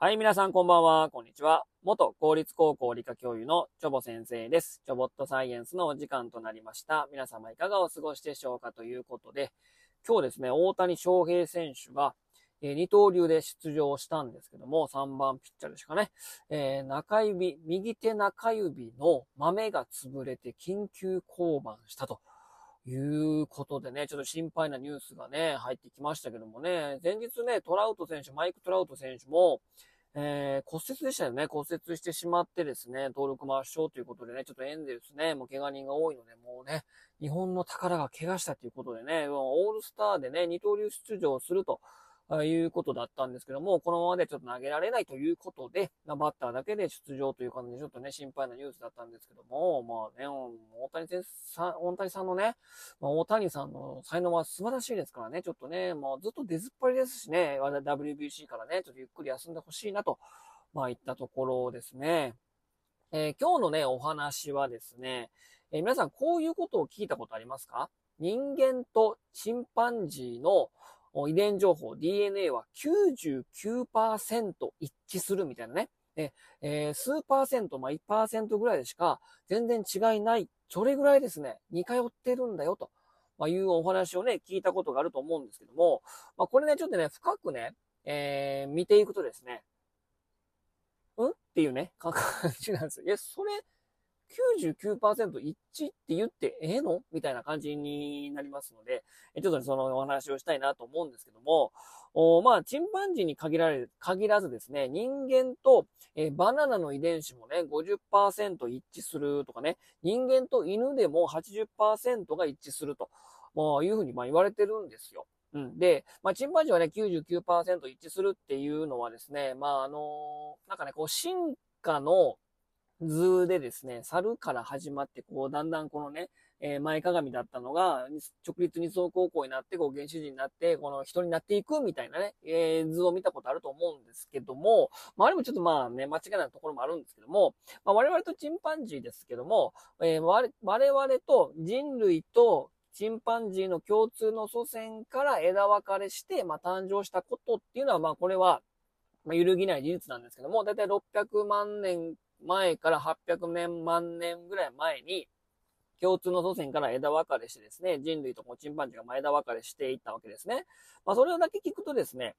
はい、皆さんこんばんは、こんにちは。元公立高校理科教諭のチョボ先生です。チョボットサイエンスのお時間となりました。皆様いかがお過ごしでしょうかということで、今日ですね、大谷翔平選手が、えー、二刀流で出場したんですけども、3番ピッチャーですかね。えー、中指、右手中指の豆が潰れて緊急降板したと。いうことでね、ちょっと心配なニュースがね、入ってきましたけどもね、前日ね、トラウト選手、マイク・トラウト選手も、えー、骨折でしたよね。骨折してしまってですね、登録抹消ということでね、ちょっとエンゼルスね、もう怪我人が多いので、もうね、日本の宝が怪我したということでね、オールスターでね、二刀流出場すると、いうことだったんですけども、このままでちょっと投げられないということで、バッターだけで出場という感じで、ちょっとね、心配なニュースだったんですけども、まあね、大谷さん、大谷さんのね、まあ、大谷さんの才能は素晴らしいですからね、ちょっとね、もうずっと出ずっぱりですしね、WBC からね、ちょっとゆっくり休んでほしいなと、まあ、いったところですね。えー、今日のね、お話はですね、えー、皆さんこういうことを聞いたことありますか？人間とチンパンジーの遺伝情報、DNA は99%一致するみたいなね。で、えー、数パーセント、まあ1%ぐらいでしか全然違いない。それぐらいですね、似通ってるんだよと。まあ、いうお話をね、聞いたことがあると思うんですけども、まあ、これね、ちょっとね、深くね、えー、見ていくとですね、ん？っていうね、感じなんですよ。いや、それ、99%一致って言ってええの？みたいな感じになりますので、ちょっとそのお話をしたいなと思うんですけども、おまあ、チンパンジーに限られ、限らずですね、人間と、えー、バナナの遺伝子もね、50%一致するとかね、人間と犬でも80%が一致すると、まあ、いうふうにま言われてるんですよ。うん。で、まあ、チンパンジーはね、99%一致するっていうのはですね、まあ、あのー、なんかね、こう、進化の、図でですね、猿から始まって、こう、だんだんこのね、えー、前鏡だったのが、直立二層高校になって、こう、原始人になって、この人になっていくみたいなね、えー、図を見たことあると思うんですけども、まあ、あれもちょっとまあね、間違いないところもあるんですけども、まあ、我々とチンパンジーですけども、えー、我々と人類とチンパンジーの共通の祖先から枝分かれして、まあ、誕生したことっていうのは、まあ、これは、まあ、揺るぎない事実なんですけども、だいたい600万年前から800年万年ぐらい前に、共通の祖先から枝分かれしてですね、人類とこチンパンジーが枝分かれしていったわけですね。まあ、それだけ聞くとですね、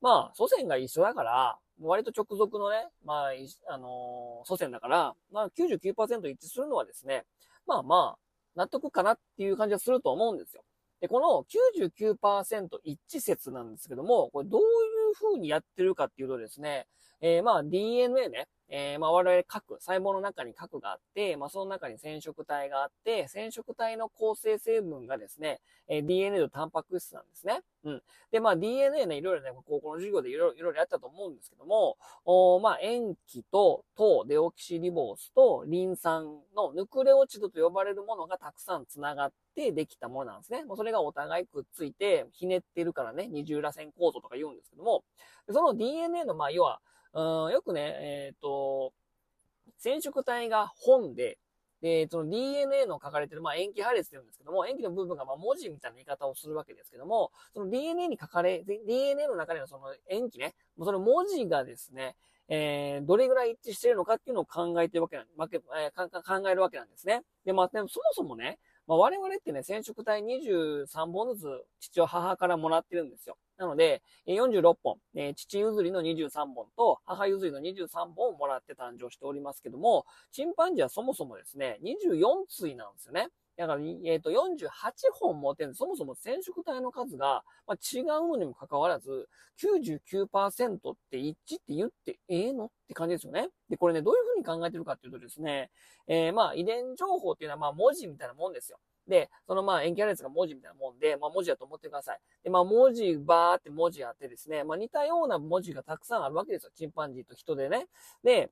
まあ、祖先が一緒だから、割と直属のね、まあ、あのー、祖先だから、まあ99%一致するのはですね、まあまあ、納得かなっていう感じはすると思うんですよ。で、この99%一致説なんですけども、これどういう風にやってるかっていうとですね、えー、まあ DNA ね、えー、まあ我々核、細胞の中に核があって、まあその中に染色体があって、染色体の構成成分がですね、えー、DNA とタンパク質なんですね。うん。で、まあ DNA ね、いろいろね、高校の授業でいろいろやったと思うんですけども、おまあ塩基と糖、デオキシリボースとリン酸のヌクレオチドと呼ばれるものがたくさん繋がってできたものなんですね。もうそれがお互いくっついて、ひねってるからね、二重らせん構造とか言うんですけども、その DNA の、まあ要は、うん、よくね、えっ、ー、と、染色体が本で、で、その DNA の書かれてる、まあ、塩基配列って言うんですけども、塩基の部分がまあ文字みたいな言い方をするわけですけども、その DNA に書かれ、DNA の中でのその塩基ね、もうその文字がですね、えー、どれぐらい一致しているのかっていうのを考えてるわけなん、わけえー、考えるわけなんですね。で、まあ、でもそもそもね、まあ、我々ってね、染色体23本ずつ父を母からもらってるんですよ。なので、46本、え父譲りの23本と母譲りの23本をもらって誕生しておりますけども、チンパンジーはそもそもですね、24対なんですよね。だから、えっ、ー、と、48本持ってるんで、そもそも染色体の数が、まあ、違うのにもかかわらず、99%って一致って言ってええのって感じですよね。で、これね、どういうふうに考えてるかっていうとですね、えー、まあ、遺伝情報っていうのは、まあ、文字みたいなもんですよ。で、そのまあ、塩基配列が文字みたいなもんで、まあ文字だと思ってください。で、まあ文字、バーって文字あってですね、まあ似たような文字がたくさんあるわけですよ。チンパンジーと人でね。で、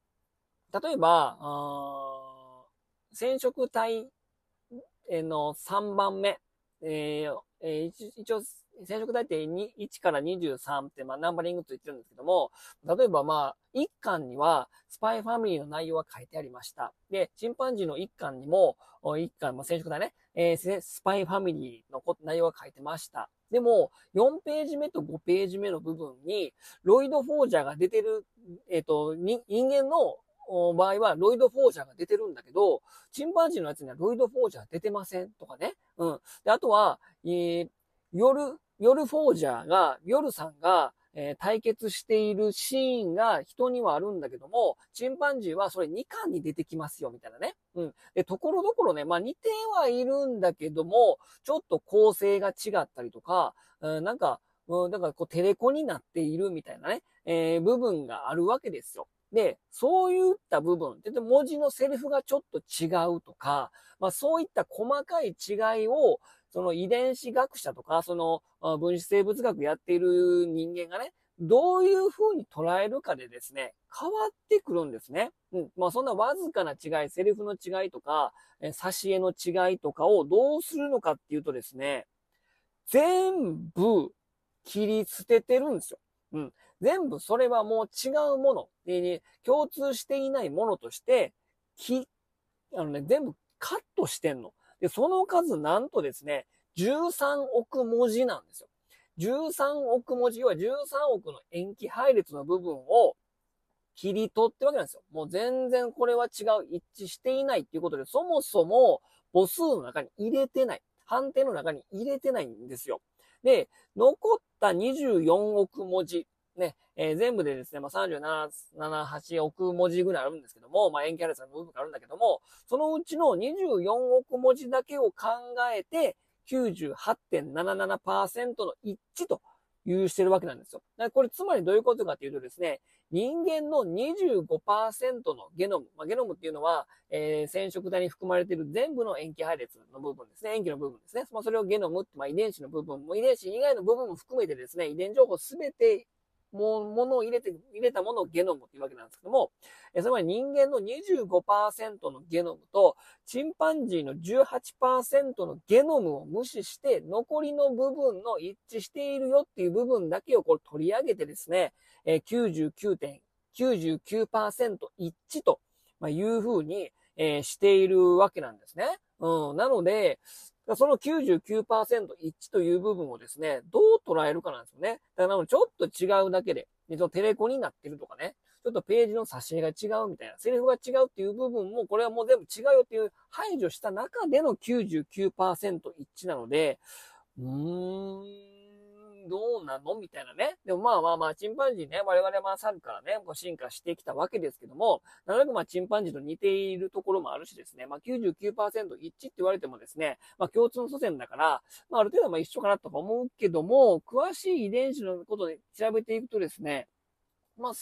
例えば、あ染色体の3番目、えーえー、一応、染色体って1から23って、まあ、ナンバリングと言ってるんですけども、例えばまあ、1巻には、スパイファミリーの内容が書いてありました。で、チンパンジーの1巻にも、1巻、まあ、染色体ね、えー、スパイファミリーの内容が書いてました。でも、4ページ目と5ページ目の部分に、ロイド・フォージャーが出てる、えっ、ー、と、人間の場合は、ロイド・フォージャーが出てるんだけど、チンパンジーのやつにはロイド・フォージャー出てませんとかね。うん。で、あとは、えー、夜、夜フォージャーが、夜さんが、えー、対決しているシーンが人にはあるんだけども、チンパンジーはそれ2巻に出てきますよ、みたいなね。うん。で、ところどころね、まあ似てはいるんだけども、ちょっと構成が違ったりとか、うん、なんか、うん、だからこうテレコになっているみたいなね、えー、部分があるわけですよ。で、そういった部分、で文字のセリフがちょっと違うとか、まあそういった細かい違いを、その遺伝子学者とか、その分子生物学やっている人間がね、どういう風に捉えるかでですね、変わってくるんですね。うん。まあそんなわずかな違い、セリフの違いとか、え挿絵の違いとかをどうするのかっていうとですね、全部切り捨ててるんですよ。うん。全部それはもう違うもの、え共通していないものとして、き、あのね、全部カットしてんの。で、その数なんとですね、13億文字なんですよ。13億文字は13億の塩基配列の部分を切り取ってわけなんですよ。もう全然これは違う、一致していないっていうことで、そもそも母数の中に入れてない。判定の中に入れてないんですよ。で、残った24億文字。ね、えー、全部でですね、まあ、37、7、8億文字ぐらいあるんですけども、まあ、塩基配列の部分があるんだけども、そのうちの24億文字だけを考えて、98.77%の一致というしてるわけなんですよ。これつまりどういうことかというとですね、人間の25%のゲノム、まあ、ゲノムっていうのは、えー、染色体に含まれている全部の塩基配列の部分ですね。塩基の部分ですね。まあ、それをゲノムって、まあ、遺伝子の部分も、遺伝子以外の部分も含めてですね、遺伝情報すべてもものを入れて、入れたものをゲノムっていうわけなんですけども、えつまり人間の25%のゲノムと、チンパンジーの18%のゲノムを無視して、残りの部分の一致しているよっていう部分だけをこれ取り上げてですね、え99.99%一致というふうに、えしているわけなんですね。うん。なので、その99%一致という部分をですね、どう捉えるかなんですよね。だからちょっと違うだけで、テレコになってるとかね、ちょっとページの挿絵が違うみたいな、セリフが違うっていう部分も、これはもう全部違うよっていう排除した中での99%一致なので、うーん、どうなの？みたいなね。でもまあまあまあ、チンパンジーね、我々は猿からね、こう進化してきたわけですけども、なるべくまあ、チンパンジーと似ているところもあるしですね、まあ99%一致って言われてもですね、まあ共通の祖先だから、まあある程度まあ一緒かなとか思うけども、詳しい遺伝子のことで調べていくとですね、まあ、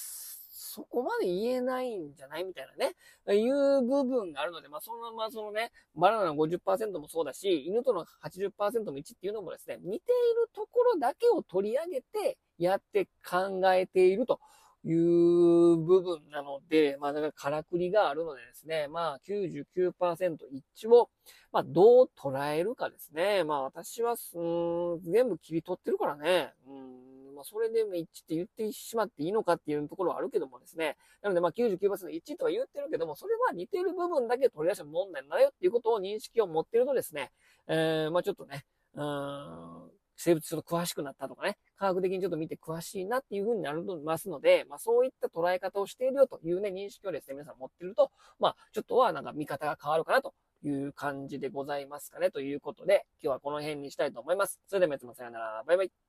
そこまで言えないんじゃない？みたいなね、いう部分があるので、まあ、そのままそのね、バナナの50%もそうだし、犬との80%も1っていうのもですね、似ているところだけを取り上げてやって考えているという部分なので、まあ、だからからくりがあるのでですね、まあ99%一致を、まあ、どう捉えるかですね。まあ、私は、うん、全部切り取ってるからね。うんまあ、それでも一致って言ってしまっていいのかっていうところはあるけどもですね。なので、まあ、99%一致とは言ってるけども、それは似てる部分だけ取り出した問題になんだよっていうことを認識を持ってるとですね、えー、まあ、ちょっとね、うん、生物ちょっと詳しくなったとかね、科学的にちょっと見て詳しいなっていう風になりますので、まあそういった捉え方をしているよというね、認識をですね、皆さん持ってると、まあちょっとはなんか見方が変わるかなという感じでございますかね。ということで、今日はこの辺にしたいと思います。それでは皆様さよなら。バイバイ。